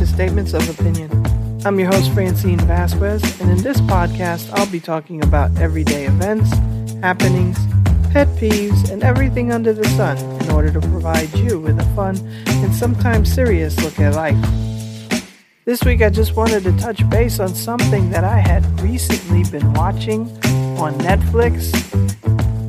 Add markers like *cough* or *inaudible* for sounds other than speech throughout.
to Statements of Opinion. I'm your host, Francine Vasquez, and in this podcast, I'll be talking about everyday events, happenings, pet peeves, and everything under the sun in order to provide you with a fun and sometimes serious look at life. This week, I just wanted to touch base on something that I had recently been watching on Netflix.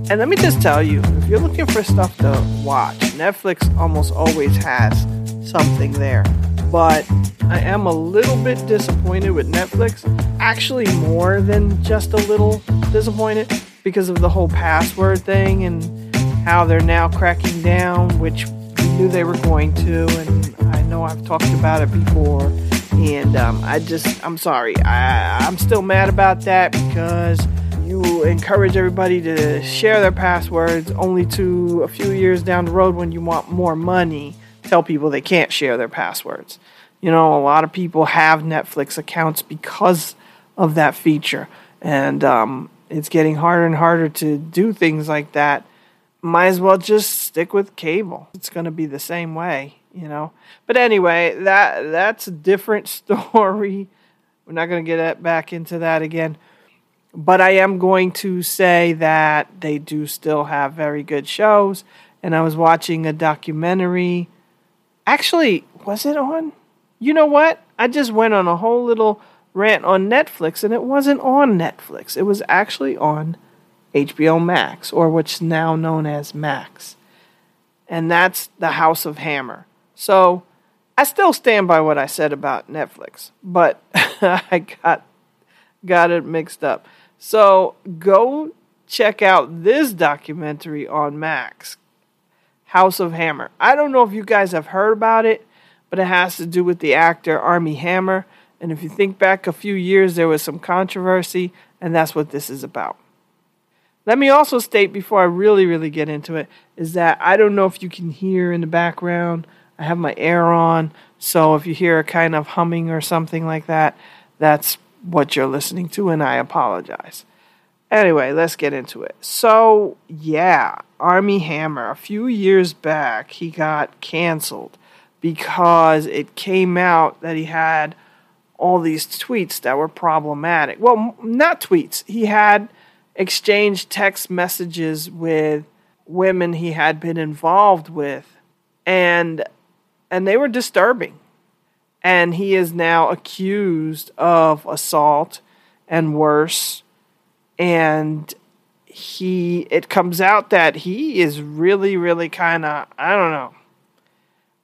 And let me just tell you if you're looking for stuff to watch, Netflix almost always has something there. But I am a little bit disappointed with Netflix. Actually, more than just a little disappointed because of the whole password thing and how they're now cracking down, which we knew they were going to. And I know I've talked about it before. And um, I just, I'm sorry. I, I'm still mad about that because you encourage everybody to share their passwords only to a few years down the road when you want more money tell people they can't share their passwords. You know, a lot of people have Netflix accounts because of that feature, and um, it's getting harder and harder to do things like that. Might as well just stick with cable. It's going to be the same way, you know. But anyway, that that's a different *laughs* story. We're not going to get back into that again. But I am going to say that they do still have very good shows. And I was watching a documentary Actually, was it on? You know what? I just went on a whole little rant on Netflix, and it wasn't on Netflix. It was actually on HBO Max, or what's now known as Max. And that's The House of Hammer. So I still stand by what I said about Netflix, but *laughs* I got got it mixed up. So go check out this documentary on Max House of Hammer. I don't know if you guys have heard about it, but it has to do with the actor Armie Hammer. And if you think back a few years, there was some controversy, and that's what this is about. Let me also state before I really, really get into it is that I don't know if you can hear in the background. I have my air on, so if you hear a kind of humming or something like that, that's what you're listening to, and I apologize. Anyway, let's get into it. So, yeah, Armie Hammer, a few years back, he got canceled because it came out that he had all these tweets that were problematic. Well, not tweets. He had exchanged text messages with women he had been involved with and and they were disturbing. And he is now accused of assault and worse and he it comes out that he is really really kind of I don't know.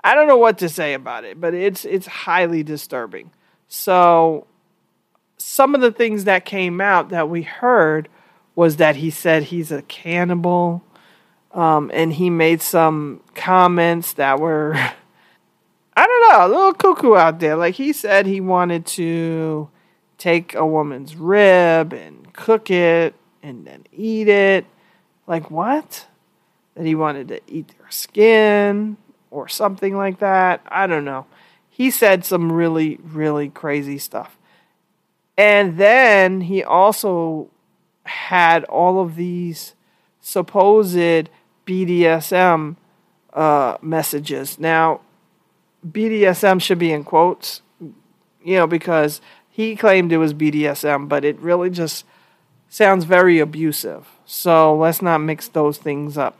I don't know what to say about it, but it's it's highly disturbing. So some of the things that came out that we heard was that he said he's a cannibal um, and he made some comments that were *laughs* I don't know, a little cuckoo out there. Like he said he wanted to take a woman's rib and cook it and then eat it. Like what? That he wanted to eat their skin or something like that. I don't know. He said some really, really crazy stuff. And then he also had all of these supposed BDSM uh, messages. Now, BDSM should be in quotes, you know, because he claimed it was BDSM, but it really just sounds very abusive. So let's not mix those things up.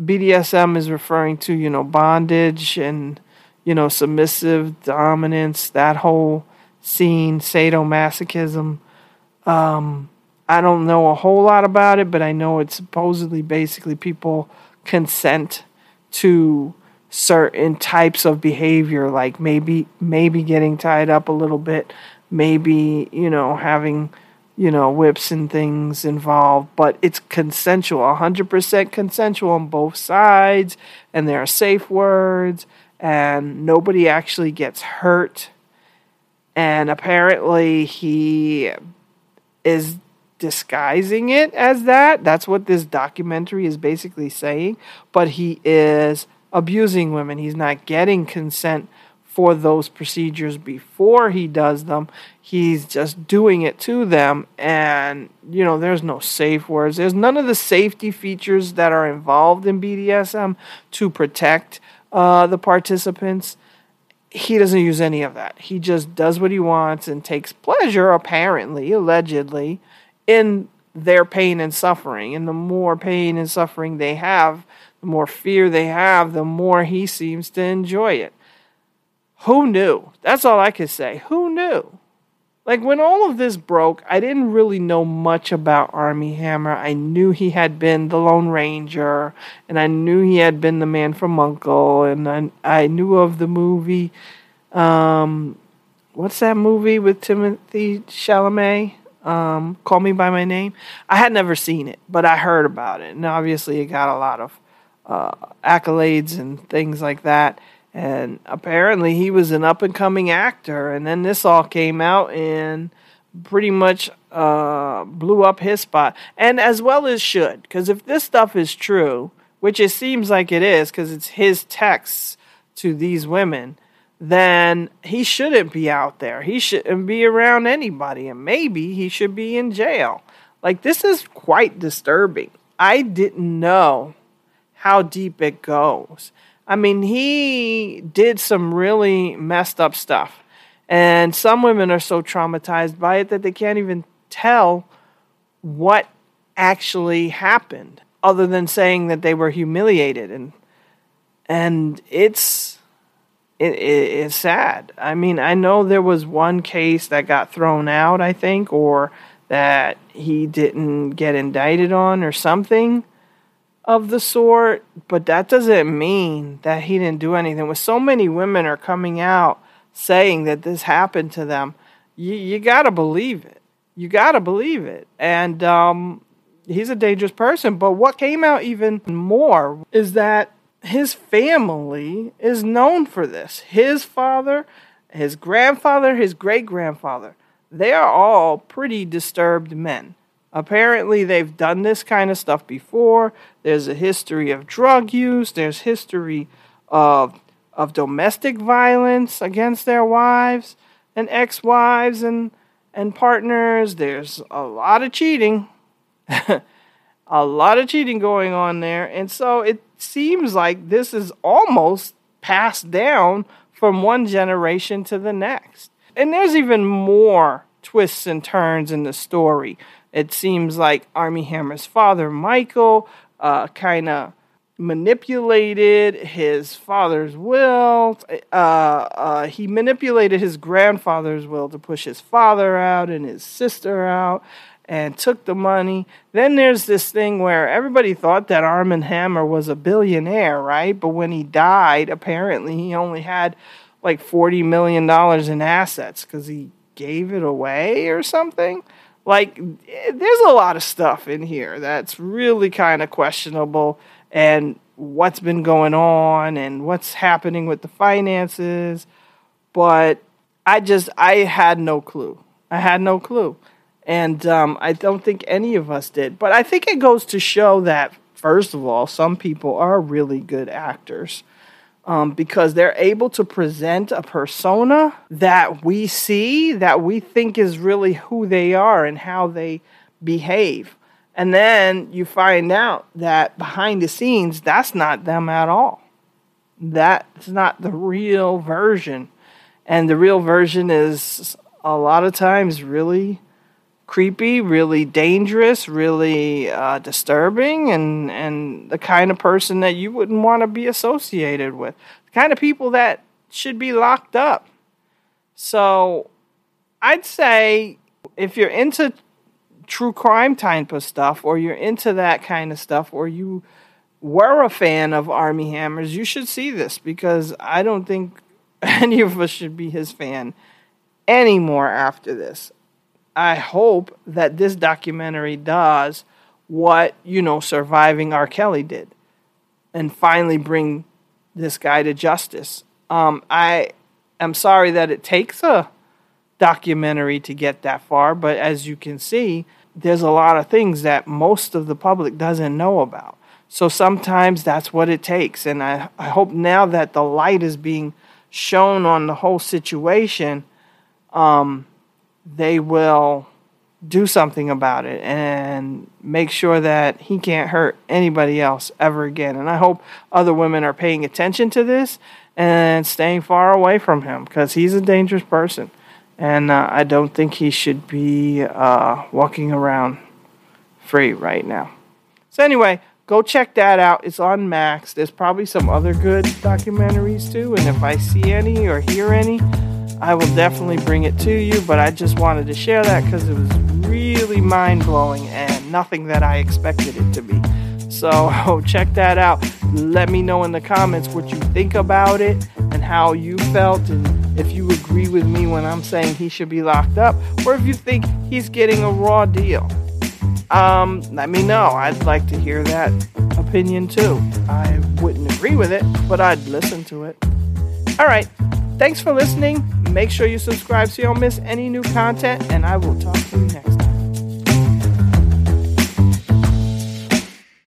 BDSM is referring to, you know, bondage and, you know, submissive dominance, that whole scene, sadomasochism. Um, I don't know a whole lot about it, but I know it's supposedly basically people consent to certain types of behavior, like maybe maybe getting tied up a little bit, maybe, you know, having you know, whips and things involved, but it's consensual, 100% consensual on both sides, and there are safe words, and nobody actually gets hurt. And apparently, he is disguising it as that. That's what this documentary is basically saying, but he is abusing women. He's not getting consent for those procedures before he does them. He's just doing it to them. And, you know, there's no safe words. There's none of the safety features that are involved in BDSM to protect uh, the participants. he doesn't use any of that. He just does what he wants and takes pleasure, apparently, allegedly, in their pain and suffering. And the more pain and suffering they have, the more fear they have, the more he seems to enjoy it. Who knew? That's all I could say. Who knew? Like when all of this broke, I didn't really know much about Armie Hammer. I knew he had been the Lone Ranger, and I knew he had been the man from Uncle, and I, I knew of the movie. Um, what's that movie with Timothée Chalamet? Um, Call Me by My Name. I had never seen it, but I heard about it, and obviously it got a lot of uh, accolades and things like that and apparently he was an up and coming actor. And then this all came out and pretty much uh, blew up his spot. And as well as should because if this stuff is true which it seems like it is because it's his texts to these women then he shouldn't be out there. He shouldn't be around anybody. And maybe he should be in jail. Like this is quite disturbing. I didn't know how deep it goes I mean, he did some really messed up stuff. And some women are so traumatized by it that they can't even tell what actually happened other than saying that they were humiliated and and it's it, it, it's sad. I mean, I know there was one case that got thrown out, I think, or that he didn't get indicted on or something of the sort, but that doesn't mean that he didn't do anything. With so many women are coming out saying that this happened to them, you, you got to believe it. You got to believe it. And um, he's a dangerous person. But what came out even more is that his family is known for this. His father, his grandfather, his great grandfather, they are all pretty disturbed men. Apparently, they've done this kind of stuff before. There's a history of drug use. There's history of of domestic violence against their wives and ex-wives and and partners. There's a lot of cheating. *laughs* a lot of cheating going on there. And so it seems like this is almost passed down from one generation to the next. And there's even more twists and turns in the story. It seems like Armie Hammer's father, Michael, uh, kind of manipulated his father's will. Uh, uh, he manipulated his grandfather's will to push his father out and his sister out and took the money. Then there's this thing where everybody thought that Armie Hammer was a billionaire, right? But when he died, apparently he only had like $40 million in assets because he gave it away or something. Like, there's a lot of stuff in here that's really kind of questionable, and what's been going on and what's happening with the finances. But I just, I had no clue. I had no clue. And um, I don't think any of us did. But I think it goes to show that, first of all, some people are really good actors um, because they're able to present a persona that we see, that we think is really who they are and how they behave. And then you find out that behind the scenes, that's not them at all. That's not the real version. And the real version is a lot of times really creepy, really dangerous, really uh, disturbing, and and the kind of person that you wouldn't want to be associated with, the kind of people that should be locked up. So, I'd say if you're into true crime type of stuff, or you're into that kind of stuff, or you were a fan of Armie Hammers, you should see this because I don't think *laughs* any of us should be his fan anymore after this. I hope that this documentary does what, you know, surviving R. Kelly did and finally bring this guy to justice. Um, I am sorry that it takes a documentary to get that far, but as you can see, there's a lot of things that most of the public doesn't know about. So sometimes that's what it takes. And I, I hope now that the light is being shown on the whole situation, um, they will do something about it and make sure that he can't hurt anybody else ever again. And I hope other women are paying attention to this and staying far away from him because he's a dangerous person. And uh, I don't think he should be uh, walking around free right now. So, anyway, go check that out. It's on Max. There's probably some other good documentaries too. And if I see any or hear any, I will definitely bring it to you. But I just wanted to share that because it was really mind blowing and nothing that I expected it to be. So *laughs* check that out. Let me know in the comments what you think about it and how you felt and if you agree with me when I'm saying he should be locked up or if you think he's getting a raw deal. Um, let me know. I'd like to hear that opinion too. I wouldn't agree with it, but I'd listen to it. All right. Thanks for listening. Make sure you subscribe so you don't miss any new content, and I will talk to you next.